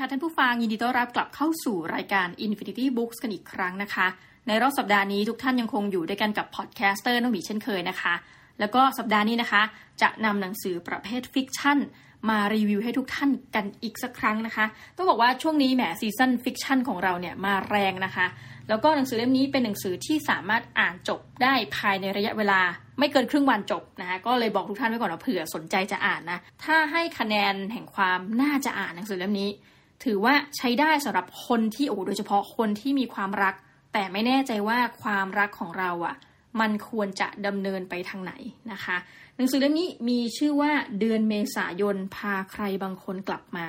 ค่ะท่านผู้ฟังยินดีต้อนรับกลับเข้าสู่รายการ Infinity Books กันอีกครั้งนะคะ ในรอบสัปดาห์นี้ทุกท่านยังคงอยู่ด้วยกันกับ podcaster น้องหมีเช่นเคยนะคะ แล้วก็สัปดาห์นี้นะคะ จะนำหนังสือประเภท fiction มารีวิวให้ทุกท่านกันอีกสักครั้งนะคะ ต้องบอกว่าช่วงนี้แหม season fiction ของเราเนี่ยมาแรงนะคะ แล้วก็หนังสือเล่มนี้เป็นหนังสือที่สามารถอ่านจบได้ภายในระยะเวลา ไม่เกินครึ่งวันจบนะคะก็เลยบอกทุกท่านไว้ก่อนว่าเผื่อสนใจจะอ่านนะ ถ้าให้คะแนนแห่งความน่าจะอ่านหนังสือเล่มนี้ ถือว่าใช้ได้สำหรับคนที่โอ้โดยเฉพาะคนที่มีความรัก แต่ไม่แน่ใจว่าความรักของเราอะ่ะ มันควรจะดำเนินไปทางไหนนะคะ หนังสือเล่มนี้มีชื่อว่าเดือนเมษายนพาใครบางคนกลับมา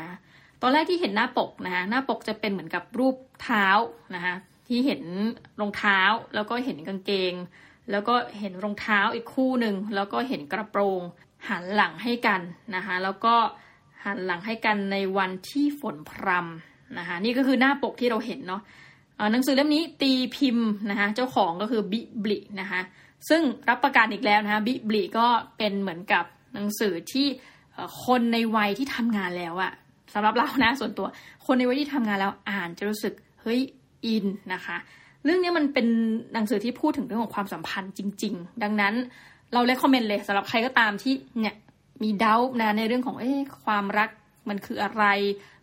ตอนแรกที่เห็นหน้าปกนะคะหน้าปกจะเป็นเหมือนกับรูปเท้านะคะที่เห็นรองเท้าแล้วก็เห็นกางเกง แล้วก็เห็นรองเท้าอีกคู่หนึ่งแล้วก็เห็นกระโปรงหันหลังให้กันนะคะแล้วก็ หันหลังให้กันในวันที่ฝนพรำนะคะนี่ก็คือหน้าปกที่เราเห็นเนาะหนังสือเล่มนี้ตีพิมพ์นะคะเจ้าของก็คือบิบลินะคะซึ่งรับประกันอีกแล้วนะคะบิบลิก็เป็นเหมือนกับหนังสือที่คนในวัยที่ทำงานแล้วอะสำหรับเรานะส่วนตัว คนในวัยที่ทำงานแล้วอ่านจะรู้สึกเฮ้ยอินนะคะ เรื่องนี้มันเป็นหนังสือที่พูดถึงเรื่องของความสัมพันธ์จริง ๆ ดังนั้นเราเลยคอมเมนต์เลยสำหรับใครก็ตามที่เนี่ย มีเดานะในเรื่องของเอ๊ความรักมันคืออะไร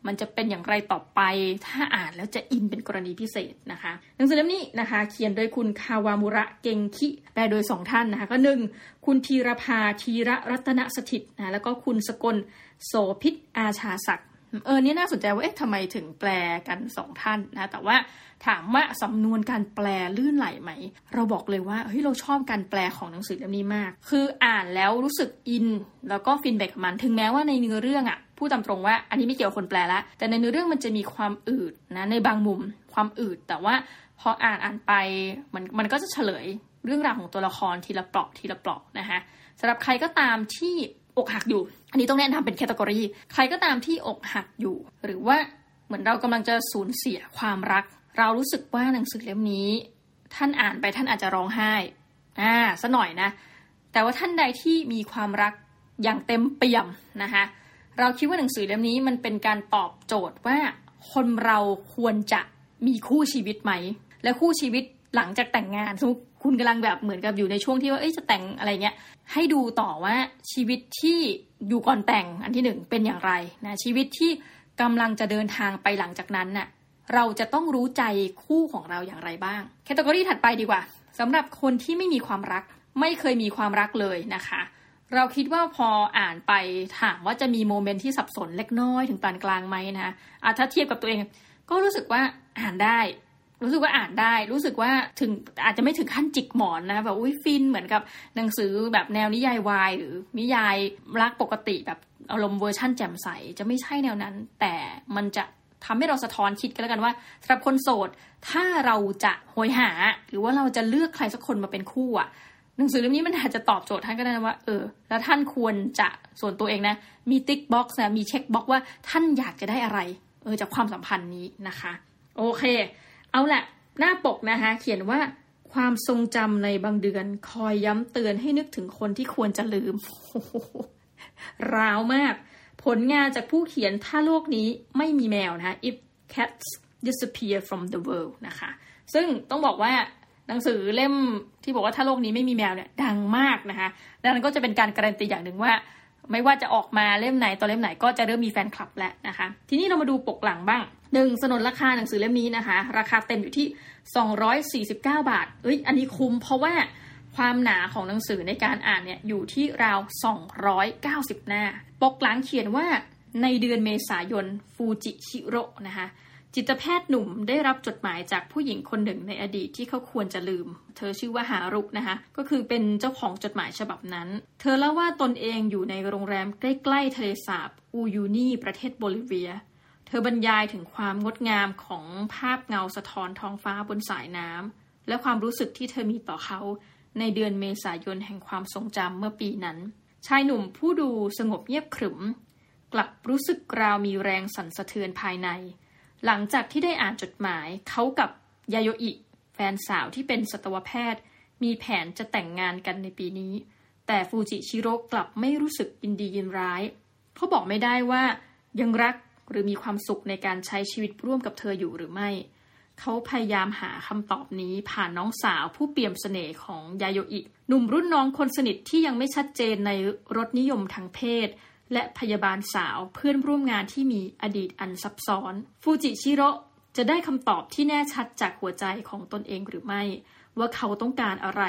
มันจะเป็นอย่างไรต่อไป ถ้าอ่านแล้วจะอินเป็นกรณีพิเศษนะคะ หนังสือเล่มนี้นะคะ เขียนโดยคุณคาวามุระเกงคิแปลโดยสองท่านนะคะ ก็หนึ่งคุณธีรภาธีระรัตนสถิตนะ แล้วก็คุณสกลโสพิษอาชาศักดิ์ เออเนี่ยน่าสนใจว่าเอ๊ะทำไมถึงแปลกันสองท่านนะแต่ว่าถามว่าสำนวนการแปลลื่นไหลไหม เราบอกเลยว่าเฮ้ยเราชอบการแปลของหนังสือเล่มนี้มาก คืออ่านแล้วรู้สึกอิน แล้วก็ฟินแบกกับมันถึงแม้ว่าในเนื้อเรื่องอะพูดตามตรงว่าอันนี้ไม่เกี่ยวคนแปลละแต่ในเนื้อเรื่องมันจะมีความอืดนะในบางมุมความอืด แต่ว่าพออ่านอ่านไปมันมันก็จะเฉลยเรื่องราวของตัวละครทีละเปลาะทีละเปลาะนะคะสำหรับใครก็ตามที่ อกหักอยู่ อันนี้ต้องแนะนำเป็นแคตตากรีใครก็ตามที่อกหักอยู่ หรือว่าเหมือนเรากำลังจะสูญเสียความรัก เรารู้สึกว่าหนังสือเล่มนี้ ท่านอ่านไปท่านอาจจะร้องไห้อ่าซะหน่อยนะ แต่ว่าท่านใดที่มีความรักอย่างเต็มเปี่ยมนะคะเราคิดว่าหนังสือเล่มนี้มันเป็นการตอบโจทย์ว่าคนเราควรจะมีคู่ชีวิตไหม และคู่ชีวิต หลังจากแต่งงานสมมติคุณกำลังแบบเหมือนกับอยู่ในช่วงที่ว่าเอ้ยจะแต่งอะไรเงี้ย ให้ดูต่อว่าชีวิตที่อยู่ก่อนแต่งอันที่หนึ่งเป็นอย่างไรนะชีวิตที่กำลังจะเดินทางไปหลังจากนั้นน่ะเราจะต้องรู้ใจคู่ของเราอย่างไรบ้างแคตตากรีถัดไปดีกว่าสำหรับคนที่ไม่มีความรัก ไม่เคยมีความรักเลยนะคะ เราคิดว่าพออ่านไปถามว่าจะมีโมเมนต์ที่สับสนเล็กน้อยถึงปานกลางไหมนะะถ้าเทียบกับตัวเอง ก็รู้สึกว่าอ่านได้ รู้สึกว่าอ่านได้ รู้สึกว่าถึงอาจจะไม่ถึงขั้นจิกหมอนนะแบบอุ้ยฟินเหมือนกับหนังสือแบบแนวนิยายวายหรือนิยายรักปกติแบบอารมณ์เวอร์ชั่นแจ่มใสจะไม่ใช่แนวนั้น แต่มันจะทำให้เราสะท้อนคิดกันแล้วกันว่าสำหรับคนโสด ถ้าเราจะโหยหา หรือว่าเราจะเลือกใครสักคนมาเป็นคู่อะหนังสือเล่มนี้มันอาจจะตอบโจทย์ท่านก็ได้ว่าเออแล้วท่านควรจะส่วนตัวเองนะ มี tick box นะมี checkbox ว่าท่านอยากจะได้อะไร เออจากความสัมพันธ์นี้นะคะ โอเค เอาละหน้าปกนะคะ เขียนว่าความทรงจำในบางเดือน คอยย้ำเตือนให้นึกถึงคนที่ควรจะลืมร้าวมาก ผลงานจากผู้เขียนถ้าโลกนี้ไม่มีแมวนะคะ if cats disappear from the world นะคะ ซึ่งต้องบอกว่าหนังสือเล่มที่บอกว่าถ้าโลกนี้ไม่มีแมวเนี่ยดังมากนะคะดังนั้นก็จะเป็นการการันตีอย่างหนึ่งว่า ไม่ว่าจะออกมาเล่มไหนตัวเล่มไหนก็จะเริ่มมีแฟนคลับแล้วนะคะ ทีนี้เรามาดูปกหลังบ้างหนึ่งสนนราคาหนังสือเล่มนี้นะคะ ราคาเต็มอยู่ที่ 249 บาท เอ้ย อันนี้คุ้มเพราะว่าความหนาของหนังสือในการอ่านเนี่ยอยู่ที่ราว 290 หน้า ปกหลังเขียนว่าในเดือนเมษายนฟูจิชิโร่นะคะ จิตแพทย์หนุ่มได้รับจดหมายจากผู้หญิงคนหนึ่งในอดีตที่เขาควรจะลืม เธอชื่อว่าฮารุนะคะก็คือเป็นเจ้าของจดหมายฉบับนั้น เธอเล่าว่าตนเองอยู่ในโรงแรมใกล้ๆทะเลสาบอูยูนีประเทศโบลิเวีย เธอบรรยายถึงความงดงามของภาพเงาสะท้อนท้องฟ้าบนสายน้ำและความรู้สึกที่เธอมีต่อเขาในเดือนเมษายนแห่งความทรงจำเมื่อปีนั้น ชายหนุ่มผู้ดูสงบเงียบขรึม กลับรู้สึกราวมีแรงสั่นสะเทือนภายใน หลังจากที่ได้อ่านจดหมายเขากับยาโยอิ แฟนสาวที่เป็นสัตวแพทย์ มีแผนจะแต่งงานกันในปีนี้ แต่ฟูจิชิโร่กลับไม่รู้สึกยินดียินร้าย เขาบอกไม่ได้ว่ายังรักหรือมีความสุขในการใช้ชีวิตร่วมกับเธออยู่หรือไม่ เขาพยายามหาคำตอบนี้ผ่านน้องสาวผู้เปี่ยมเสน่ห์ของยาโยอิ หนุ่มรุ่นน้องคนสนิทที่ยังไม่ชัดเจนในรสนิยมทางเพศ และพยาบาลสาวเพื่อนร่วมงานที่มีอดีตอันซับซ้อน ฟูจิชิโร่จะได้คำตอบที่แน่ชัดจากหัวใจของตนเองหรือไม่ ว่าเขาต้องการอะไร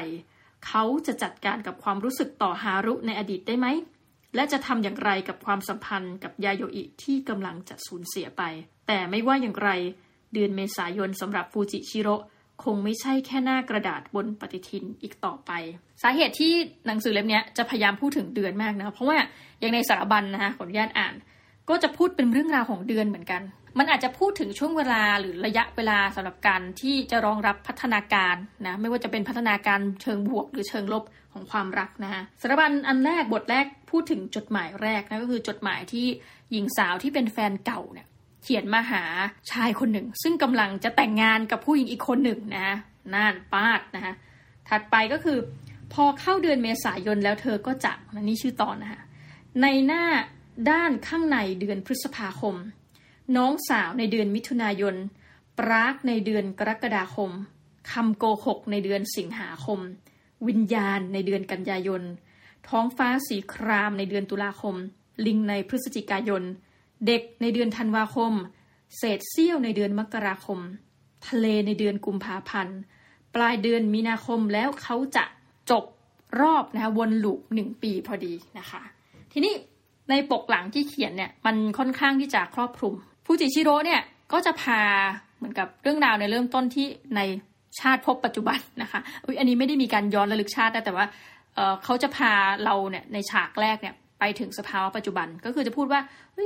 เขาจะจัดการกับความรู้สึกต่อฮารุในอดีตได้ไหม และจะทำอย่างไรกับความสัมพันธ์กับยาโยอิที่กำลังจะสูญเสียไป แต่ไม่ว่าอย่างไร เดือนเมษายนสำหรับฟูจิชิโร่ คงไม่ใช่แค่หน้ากระดาษบนปฏิทินอีกต่อไป สาเหตุที่หนังสือเล่มนี้จะพยายามพูดถึงเดือนมากนะเพราะว่าอย่างในสารบัญนนะคะขออนุญาตอ่าน ก็จะพูดเป็นเรื่องราวของเดือนเหมือนกัน มันอาจจะพูดถึงช่วงเวลาหรือระยะเวลาสำหรับการที่จะรองรับพัฒนาการนะไม่ว่าจะเป็นพัฒนาการเชิงบวกหรือเชิงลบของความรักนะคะสารบัญอันแรกบทแรกพูดถึงจดหมายแรกนะก็คือจดหมายที่หญิงสาวที่เป็นแฟนเก่าเนี่ย เขียนมาหาชายคนหนึ่ง ซึ่งกำลังจะแต่งงานกับผู้หญิงอีกคนหนึ่งนะน่านปาดนะคะถัดไปก็คือ พอเข้าเดือนเมษายนแล้วเธอก็จะนี่ชื่อตอนนะคะในหน้าด้านข้างในเดือนพฤษภาคม น้องสาวในเดือนมิถุนายน ปรากในเดือนกรกฎาคมคำโกหกในเดือนสิงหาคม วิญญาณในเดือนกันยายน ท้องฟ้าสีครามในเดือนตุลาคม ลิงในพฤศจิกายน เด็กในเดือนธันวาคม เศษเสี้ยวในเดือนมกราคม ทะเลในเดือนกุมภาพันธ์ ปลายเดือนมีนาคมแล้วเขาจะจบรอบนะคะวนลูปหนึ่งปีพอดีนะคะ ทีนี้ในปกหลังที่เขียนเนี่ยมันค่อนข้างที่จะครอบคลุมฟูจิชิโร่เนี่ยก็จะพาเหมือนกับเรื่องราวในเริ่มต้นที่ในชาติพบปัจจุบันนะคะอุ้ยอันนี้ไม่ได้มีการย้อนระลึกชาติแต่ว่าเเขาจะพาเราเนี่ยในฉากแรกเนี่ย ไปถึงสภาวะปัจจุบันก็คือจะพูดว่า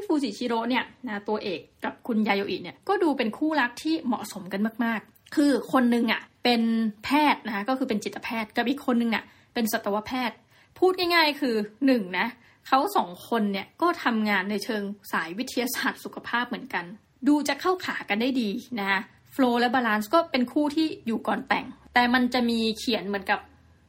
ฟูจิชิโร่เนี่ยนะตัวเอกกับคุณยาโยอิเนี่ยก็ดูเป็นคู่รักที่เหมาะสมกันมากๆ คือคนนึงอะเป็นแพทย์นะคะก็คือเป็นจิตแพทย์กับอีกคนนึงอะเป็นสัตวแพทย์ พูดง่าย ๆ คือหนึ่งนะเขาสองคนเนี่ยก็ทำงานในเชิงสายวิทยาศาสตร์สุขภาพเหมือนกัน ดูจะเข้าขากันได้ดีนะคะ flow และ balance ก็เป็นคู่ที่อยู่ก่อนแต่ง แต่มันจะมีเขียนเหมือนกับ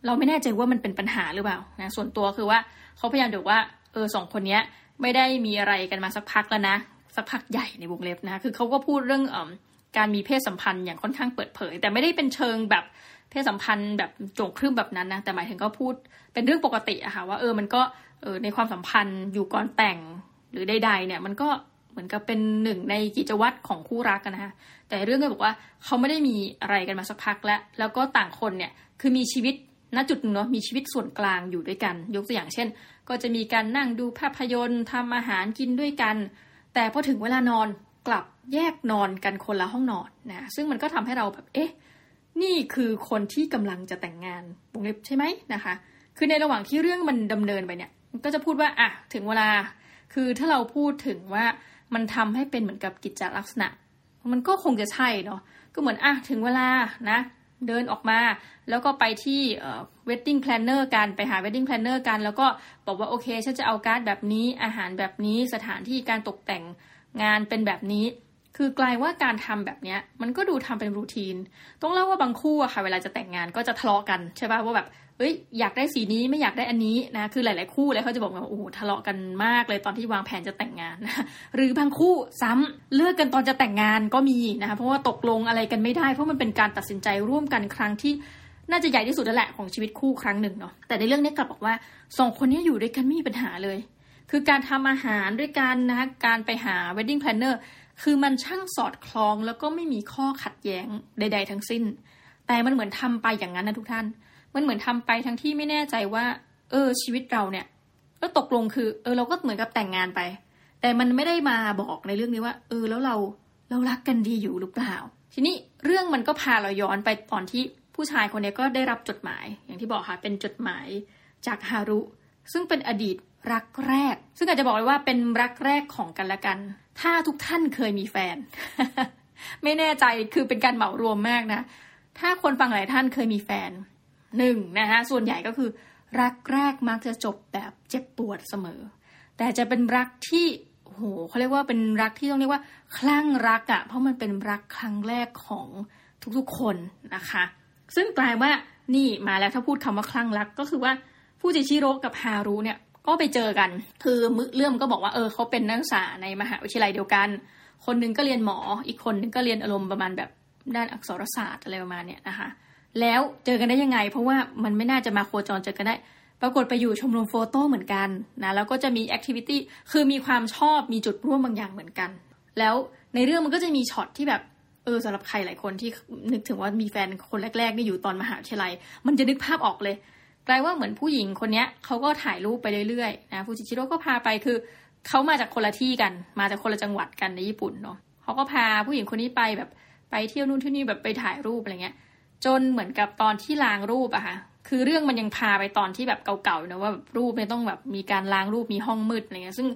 เราไม่แน่ใจว่ามันเป็นปัญหาหรือเปล่านะส่วนตัวคือว่าเขาพยายามดูว่าเออสองคนนี้ไม่ได้มีอะไรกันมาสักพักแล้วนะ สักพักใหญ่ในวงเล็บนะคือเขาก็พูดเรื่องอการมีเพศสัมพันธ์อย่างค่อนข้างเปิดเผย แต่ไม่ได้เป็นเชิงแบบเพศสัมพันธ์แบบโจงครึ่มแบบนั้นนะแต่หมายถึงก็พูดเป็นเรื่องปกติอะค่ะว่าเออมันก็เออในความสัมพันธ์อยู่ก่อนแต่งหรือใดๆเนี่ยมันก็เหมือนกับเป็นหนึ่งในกิจวัตรของคู่รักกันนะคะแต่เรื่องก็บอกว่าเขาไม่ได้มีอะไรกันมาสักพักแล้ว แล้วก็ต่างคนเนี่ยคือมีชีวิต ณจุดหนึ่งเนาะมีชีวิตส่วนกลางอยู่ด้วยกัน ยกตัวอย่างเช่น ก็จะมีการนั่งดูภาพยนตร์ทำอาหารกินด้วยกัน แต่พอถึงเวลานอนกลับแยกนอนกันคนละห้องนอนนะซึ่งมันก็ทำให้เราแบบเอ๊ะนี่คือคนที่กำลังจะแต่งงานวงเล็บใช่ไหมนะคะ คือในระหว่างที่เรื่องมันดำเนินไปเนี่ยก็จะพูดว่าอะถึงเวลา คือถ้าเราพูดถึงว่ามันทำให้เป็นเหมือนกับกิจลักษณะ มันก็คงจะใช่เนาะก็เหมือนอะถึงเวลานะ เดินออกมา แล้วก็ไปที่เอ่อ wedding planner กันไปหา wedding planner กัน แล้วก็บอกว่าโอเคฉันจะเอาการ์ดแบบนี้อาหารแบบนี้สถานที่การตกแต่งงานเป็นแบบนี้ คือกลายว่าการทำแบบนี้มันก็ดูทำเป็นรูทีน ต้องเล่าว่าบางคู่อะค่ะเวลาจะแต่งงานก็จะทะเลาะกันใช่ป่ะว่าแบบ เอ้ยอยากได้สีนี้ไม่อยากได้อันนี้นะคือหลาย ๆ คู่เลยเขาจะบอกว่าโอ้โหทะเลาะกันมากเลยตอนที่วางแผนจะแต่งงานนะหรือบางคู่ซ้ำเลิกกันตอนจะแต่งงานก็มีนะคะเพราะว่าตกลงอะไรกันไม่ได้ เพราะมันเป็นการตัดสินใจร่วมกันครั้งที่น่าจะใหญ่ที่สุดแล้วแหละของชีวิตคู่ครั้งหนึ่งเนาะแต่ในเรื่องนี้กลับบอกว่าสองคนนี้อยู่ด้วยกันไม่มีปัญหาเลย คือการทำอาหารด้วยกันนะการไปหา wedding planner คือมันช่างสอดคล้องแล้วก็ไม่มีข้อขัดแย้งใด ๆ ทั้งสิ้น แต่มันเหมือนทำไปอย่างนั้นนะทุกท่าน มันเหมือนทำไปทั้งที่ไม่แน่ใจว่า เออ ชีวิตเราเนี่ย ก็ตกลงคือ เออ เราก็เหมือนกับแต่งงานไป แต่มันไม่ได้มาบอกในเรื่องนี้ว่า เออ แล้วเราเรารักกันดีอยู่หรือเปล่า ทีนี้เรื่องมันก็พาเราย้อนไปตอนที่ผู้ชายคนนี้ก็ได้รับจดหมาย อย่างที่บอกค่ะเป็นจดหมายจากฮารุ ซึ่งเป็นอดีตรักแรก ซึ่งอาจจะบอกเลยว่าเป็นรักแรกของกันและกัน ถ้าทุกท่านเคยมีแฟน ไม่แน่ใจคือเป็นการเหมารวมมากนะ ถ้าคนฟังหลายท่านเคยมีแฟน หนึ่งนะคะส่วนใหญ่ก็คือ รักแรกมักจะจบแบบเจ็บปวดเสมอ แต่จะเป็นรักที่โหเขาเรียกว่าเป็นรักที่ต้องเรียกว่าคลั่งรักอะ่ะเพราะมันเป็นรักครั้งแรกของทุกๆคนนะคะ ซึ่งกลายว่านี่มาแล้วถ้าพูดคำว่าคลั่งรักก็คือว่าฟูจิชิโร่กับฮารุเนี่ยก็ไปเจอกัน คือเรื่องก็บอกว่าเออเขาเป็นนักศึกษาในมหาวิทยาลัยเดียวกัน คนนึงก็เรียนหมอ อีกคนนึงก็เรียนอารมณ์ประมาณแบบด้านอักษรศาสตร์อะไรประมาณเนี้ยนะคะ แล้วเจอกันได้ยังไง เพราะว่ามันไม่น่าจะมาโคจรเจอกันได้ ปรากฏไปอยู่ชมรมโฟโต้เหมือนกันนะแล้วก็จะมีแอคทิวิตี้คือมีความชอบมีจุดร่วมบางอย่างเหมือนกัน แล้วในเรื่องมันก็จะมีช็อตที่แบบเออสำหรับใครหลายคนที่นึกถึงว่ามีแฟนคนแรกๆนี่อยู่ตอนมหาวิทยาลัย มันจะนึกภาพออกเลยกลายว่าเหมือนผู้หญิงคนนี้เขาก็ถ่ายรูปไปเรื่อยๆนะฟูจิชิโร่ก็พาไปคือเขามาจากคนละที่กัน มาจากคนละจังหวัดกันในญี่ปุ่นเนาะเขาก็พาผู้หญิงคนนี้ไปแบบไปเที่ยวนู่นที่นี่แบบไปถ่ายรูปอะไรเงี้ย จนเหมือนกับตอนที่ล้างรูปอะค่ะคือเรื่องมันยังพาไปตอนที่แบบเก่าๆนะว่ารูปเนี่ยต้องแบบมีการล้างรูปมีห้องมืดอะไรเงี้ยซึ่ง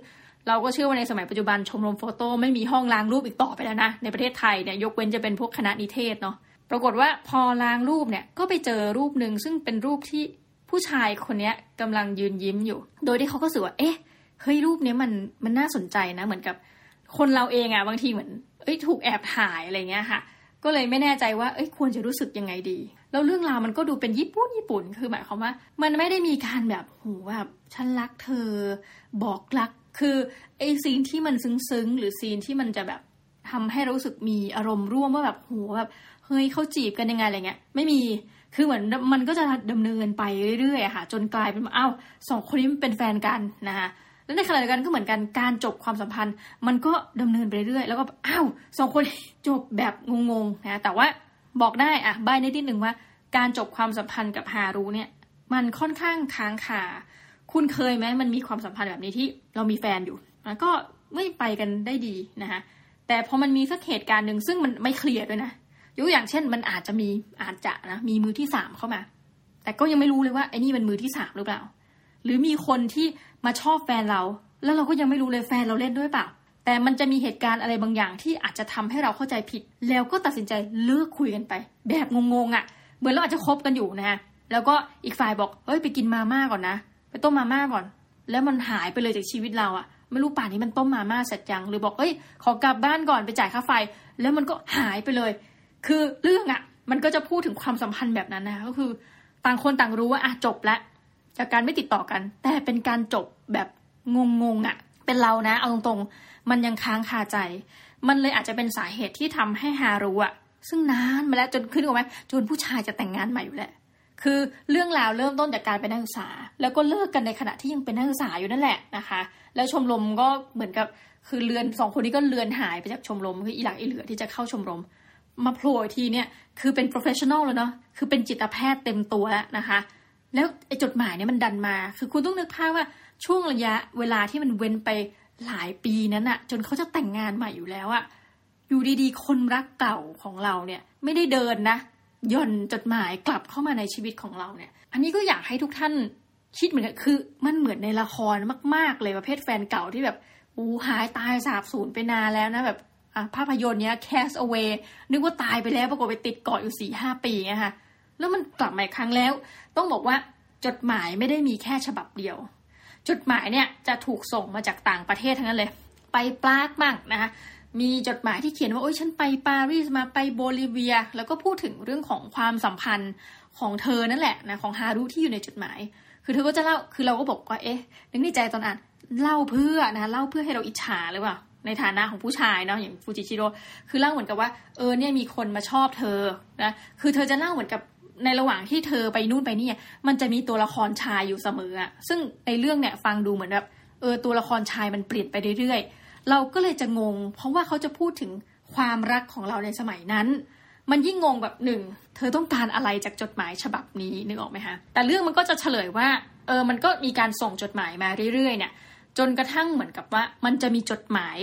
เราก็เชื่อว่าในสมัยปัจจุบันชมรมโฟโต้ไม่มีห้องล้างรูปอีกต่อไปแล้วนะ ในประเทศไทยเนี่ยยกเว้นจะเป็นพวกคณะนิเทศเนาะปรากฏว่าพอล้างรูปเนี่ยก็ไปเจอรูปหนึ่งซึ่งเป็นรูปที่ผู้ชายคนนี้กำลังยืนยิ้มอยู่ โดยที่เขาก็สึกว่าเอ๊ะเฮ้ยรูปนี้มันมันน่าสนใจนะ เหมือนกับคนเราเองอะบางทีเหมือนเอ้ยถูกแอบถ่ายอะไรเงี้ยค่ะ ก็เลยไม่แน่ใจว่าเอ้ยควรจะรู้สึกยังไงดี แล้วเรื่องราวมันก็ดูเป็นญี่ปุ่นญี่ปุ่น คือหมายความว่า มันไม่ได้มีการแบบโหแบบฉันรักเธอ บอกรัก คือไอ้ซีนที่มันซึ้งๆหรือซีนที่มันจะแบบทำให้รู้สึกมีอารมณ์ร่วมว่าแบบโหแบบเฮ้ยเขาจีบกันยังไงอะไรเงี้ยไม่มีคือเหมือนมันก็จะดำเนินไปเรื่อยๆค่ะ จนกลายเป็นอ้าวสองคนนี้เป็นแฟนกันนะคะ แล้วในขณะเดียวกันก็เหมือนกันการจบความสัมพันธ์ มันก็ดำเนินไปเรื่อยแล้วก็อ้าวสองคนจบแบบงงๆนะแต่ว่าบอกได้อะใบนิดนึงว่า การจบความสัมพันธ์กับฮารุเนี่ย มันค่อนข้างค้างคาคุณเคยไหมมันมีความสัมพันธ์แบบนี้ที่เรามีแฟนอยู่แล้วก็ไม่ไปกันได้ดีนะคะแต่พอมันมีสักเหตุการณ์หนึ่งซึ่งมันไม่เคลียร์ด้วยนะยกอย่างเช่น มันอาจจะมีอาจจะนะมีมือที่สามเข้ามา แต่ก็ยังไม่รู้เลยว่าไอ้นี่มันมือที่สามหรือเปล่า หรือมีคนที่มาชอบแฟนเรา แล้วเราก็ยังไม่รู้เลยแฟนเราเล่นด้วยเปล่า แต่มันจะมีเหตุการณ์อะไรบางอย่างที่อาจจะทำให้เราเข้าใจผิด แล้วก็ตัดสินใจเลิกคุยกันไป แบบงงๆอะ่ะ เหมือนเราอาจจะคบกันอยู่นะแล้วก็อีกฝ่ายบอกเฮ้ยไปกินมาม่าก่อนนะ ไปต้มมาม่าก่อน แล้วมันหายไปเลยจากชีวิตเราอะ่ะไม่รู้ป่านนี้มันต้มมาม่าเสร็จยังหรือบอกเอ้ยขอกลับบ้านก่อนไปจ่ายค่าไฟ แล้วมันก็หายไปเลย คือเรื่องอะ่ะ มันก็จะพูดถึงความสัมพันธ์แบบนั้นนะก็คือ ต่างคนต่างรู้ว่าอะจบแล้ว จากการไม่ติดต่อกัน แต่เป็นการจบแบบงงๆอะ่ะ เป็นเรานะ เอาตรงๆ มันยังค้างคาใจ มันเลยอาจจะเป็นสาเหตุที่ทำให้ฮารุอะซึ่งนานมาแล้วจนขึ้นกับไหมจนผู้ชายจะแต่งงานใหม่อยู่แหละคือเรื่องราวเริ่มต้นจากการเป็นนักศึกษา แล้วก็เลิกกันในขณะที่ยังเป็นนักศึกษาอยู่นั่นแหละนะคะ แล้วชมรมก็เหมือนกับคือเรือนสองคนนี้ก็เลือนหายไปจากชมรมคืออีหลักอีเหลือที่จะเข้าชมรม มาโผล่ทีเนี่ยคือเป็น professional แล้วเนาะคือเป็นจิตแพทย์เต็มตัวแล้วนะคะ แล้วไอ้จดหมายเนี่ยมันดันมา คือคุณต้องนึกภาพว่าช่วงระยะเวลาที่มันเว้นไปหลายปีนั้นอะจนเขาจะแต่งงานใหม่อยู่แล้วอะอยู่ดีๆ คนรักเก่าของเราเนี่ย ไม่ได้เดินนะย่อนจดหมายกลับเข้ามาในชีวิตของเราเนี่ย อันนี้ก็อยากให้ทุกท่านคิดเหมือนกันคือมันเหมือนในละครมาก ๆ เลยประเภทแฟนเก่าที่แบบอู้หายตายสาบสูญไปนานแล้วนะแบบภาพยนตร์เนี้ย cast away นึกว่าตายไปแล้วปรากฏไปติดเกาะอยู่สี่ห้าปีนะคะ แล้วมันกลับมาอีกครั้งแล้ว ต้องบอกว่าจดหมายไม่ได้มีแค่ฉบับเดียว จดหมายเนี่ยจะถูกส่งมาจากต่างประเทศทั้งนั้นเลย ไปปรากมั่งนะคะมีจดหมายที่เขียนว่าโอ้ยฉันไปปารีสมาไปโบลิเวีย แล้วก็พูดถึงเรื่องของความสัมพันธ์ของเธอนั่นแหละนะของฮารุที่อยู่ในจดหมาย คือเธอก็จะเล่าคือเราก็บอกว่าเอ๊ะนึกในใจตอนอ่านเล่าเพื่อนะเล่าเพื่อให้เราอิจฉาหรือเปล่าในฐานะของผู้ชายเนาะอย่างฟูจิชิโร่คือเล่าเหมือนกับว่าเออเนี่ยมีคนมาชอบเธอนะคือเธอจะเล่าเหมือนกับ ในระหว่างที่เธอไปนู่นไปนี่มันจะมีตัวละครชายอยู่เสมออะซึ่งในเรื่องเนี่ยฟังดูเหมือนแบบเออตัวละครชายมันเปลี่ยนไปเรื่อยๆ เราก็เลยจะงง เพราะว่าเขาจะพูดถึงความรักของเราในสมัยนั้น มันยิ่งงงแบบหนึ่งเธอต้องการอะไรจากจดหมายฉบับนี้นึกออกไหมคะแต่เรื่องมันก็จะเฉลยว่าเออมันก็มีการส่งจดหมายมาเรื่อยๆ เนี่ย จนกระทั่งเหมือนกับว่ามันจะมีจดหมาย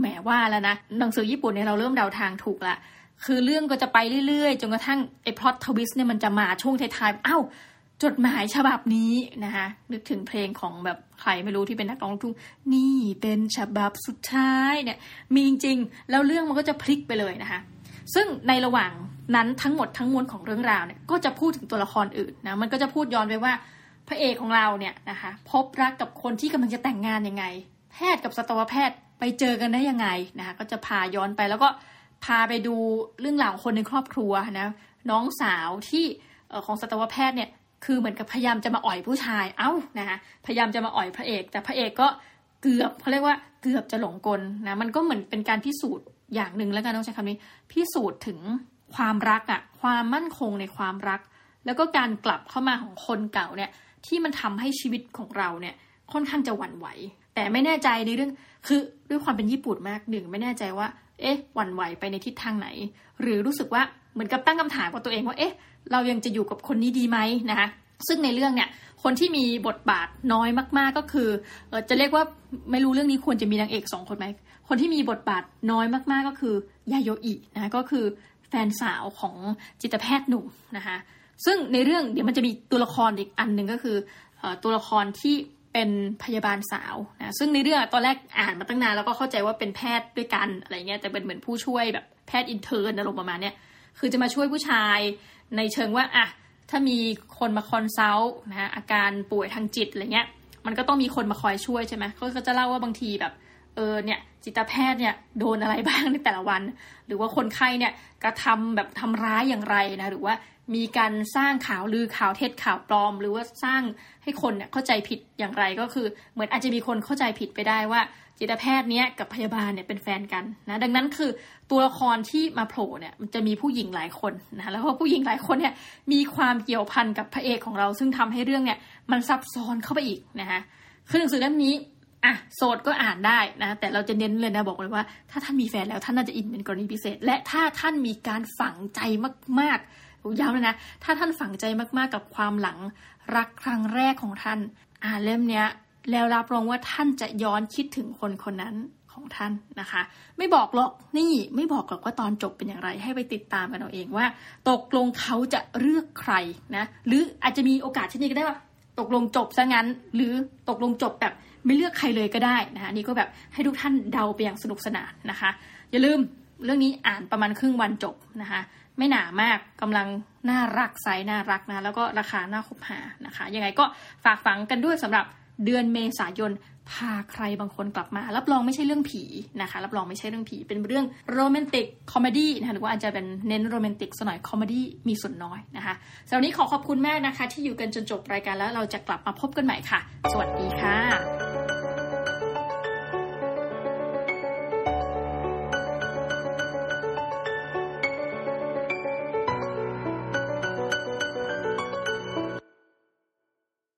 แหมว่าแล้วนะหนังสือญี่ปุ่นเนี่ยเราเริ่มเดาทางถูกละ คือเรื่องก็จะไปเรื่อยๆ จนกระทั่งไอ้พล็อตทวิสเนี่ยมันจะมาช่วงท้ายๆเอ้าจดหมายฉบับนี้นะคะนึกถึงเพลงของแบบใครไม่รู้ที่เป็นนักร้องทุ่งนี่เป็นฉบับสุดท้ายเนี่ยมีจริงๆ แล้วเรื่องมันก็จะพลิกไปเลยนะคะซึ่งในระหว่างนั้นทั้งหมดทั้งมวลของเรื่องราวเนี่ยก็จะพูดถึงตัวละครอื่นนะมันก็จะพูดย้อนไปว่าพระเอกของเราเนี่ยนะคะพบรักกับคนที่กำลังจะแต่งงานยังไง แพทย์กับสัตวแพทย์ไปเจอกันได้ยังไงนะคะก็จะพาย้อนไปแล้วก็ พาไปดูเรื่องราวคนในครอบครัวนะน้องสาวที่ของสัตวแพทย์เนี่ยคือเหมือนกับพยายามจะมาอ่อยผู้ชาย เอ้านะคะพยายามจะมาอ่อยพระเอก แต่พระเอกก็เกือบเขาเรียกว่าเกือบจะหลงกลนะมันก็เหมือนเป็นการพิสูจน์อย่างหนึ่งแล้วกันต้องใช้คำนี้ พิสูจน์ถึงความรักอะความมั่นคงในความรัก แล้วก็การกลับเข้ามาของคนเก่าเนี่ยที่มันทำให้ชีวิตของเราเนี่ยค่อนข้างจะหวั่นไหว แต่ไม่แน่ใจในเรื่องคือด้วยความเป็นญี่ปุ่นมากหนึ่งไม่แน่ใจว่า เอ๊ะหวั่นไหวไปในทิศทางไหน หรือรู้สึกว่าเหมือนกับตั้งคำถามกับตัวเองว่าเอ๊ะเรายังจะอยู่กับคนนี้ดีไหมนะคะซึ่งในเรื่องเนี่ยคนที่มีบทบาทน้อยมากๆก็คือเออจะเรียกว่าไม่รู้เรื่องนี้ควรจะมีนางเอกสองคนไหมคนที่มีบทบาทน้อยมากๆก็คือยาโยอินะก็คือแฟนสาวของจิตแพทย์หนุ่มนะคะซึ่งในเรื่องเดี๋ยวมันจะมีตัวละครอีกอันหนึ่งก็คือตัวละครที่ เป็นพยาบาลสาวนะซึ่งในเรื่องตอนแรกอ่านมาตั้งนานแล้วก็เข้าใจว่าเป็นแพทย์ด้วยกันอะไรเงี้ยแต่เป็นเหมือนผู้ช่วยแบบแพทย์ intern อารมณ์ประมาณเนี้ยคือจะมาช่วยผู้ชายในเชิงว่าอะถ้ามีคนมา consult นะอาการป่วยทางจิตอะไรเงี้ยมันก็ต้องมีคนมาคอยช่วยใช่ไหมเขาจะเล่าว่าบางทีแบบ เออเนี่ยจิตแพทย์เนี่ยโดนอะไรบ้างในแต่ละวัน หรือว่าคนไข้เนี่ยกระทำแบบทำร้ายอย่างไรนะหรือว่ามีการสร้างข่าวลือข่าวเท็จข่าวปลอม หรือว่าสร้างให้คนเนี่ยเข้าใจผิดอย่างไรก็คือ เหมือนอาจจะมีคนเข้าใจผิดไปได้ว่า จิตแพทย์เนี้ยกับพยาบาลเนี่ยเป็นแฟนกันนะดังนั้นคือตัวละครที่มาโผล่เนี่ยมันจะมีผู้หญิงหลายคนนะแล้วก็ผู้หญิงหลายคนเนี่ยมีความเกี่ยวพันกับพระเอกของเรา ซึ่งทำให้เรื่องเนี่ยมันซับซ้อนเข้าไปอีกนะคะคือหนังสือเล่มนี้ อะโสดก็อ่านได้นะแต่เราจะเน้นเลยนะบอกเลยว่า ถ้าท่านมีแฟนแล้วท่านน่าจะอินเป็นกรณีพิเศษ และถ้าท่านมีการฝังใจมากๆย้ำเลยนะ ถ้าท่านฝังใจมากๆกับความหลังรักครั้งแรกของท่าน อ่านเล่มเนี้ย แล้วรับรองว่าท่านจะย้อนคิดถึงคนคนนั้นของท่านนะคะ ไม่บอกหรอกนี่ไม่บอกหรอกว่าตอนจบเป็นอย่างไรให้ไปติดตามกันเอาเองว่า ตกลงเขาจะเลือกใครนะหรืออาจจะมีโอกาสเช่นนี้ก็ได้ว่าตกลงจบซะงั้น หรือตกลงจบแบบ ไม่เลือกใครเลยก็ได้นะคะนี่ก็แบบให้ทุกท่านเดาไปอย่างสนุกสนานนะคะ อย่าลืมเรื่องนี้อ่านประมาณครึ่งวันจบนะคะ ไม่หนามากกำลังน่ารักไซน่ารักนะแล้วก็ราคาน่าคบหานะคะ ยังไงก็ฝากฝังกันด้วยสำหรับเดือนเมษายนพาใครบางคนกลับมา รับรองไม่ใช่เรื่องผีนะคะ รับรองไม่ใช่เรื่องผี เป็นเรื่องromantic comedy นะคะหรือว่าอาจจะเป็นเน้น romantic สักหน่อย comedy มีส่วนน้อยนะคะสำหรับวันนี้ขอขอบคุณแม่นะคะ ที่อยู่กันจนจบรายการแล้วเราจะกลับมาพบกันใหม่ค่ะ สวัสดีค่ะ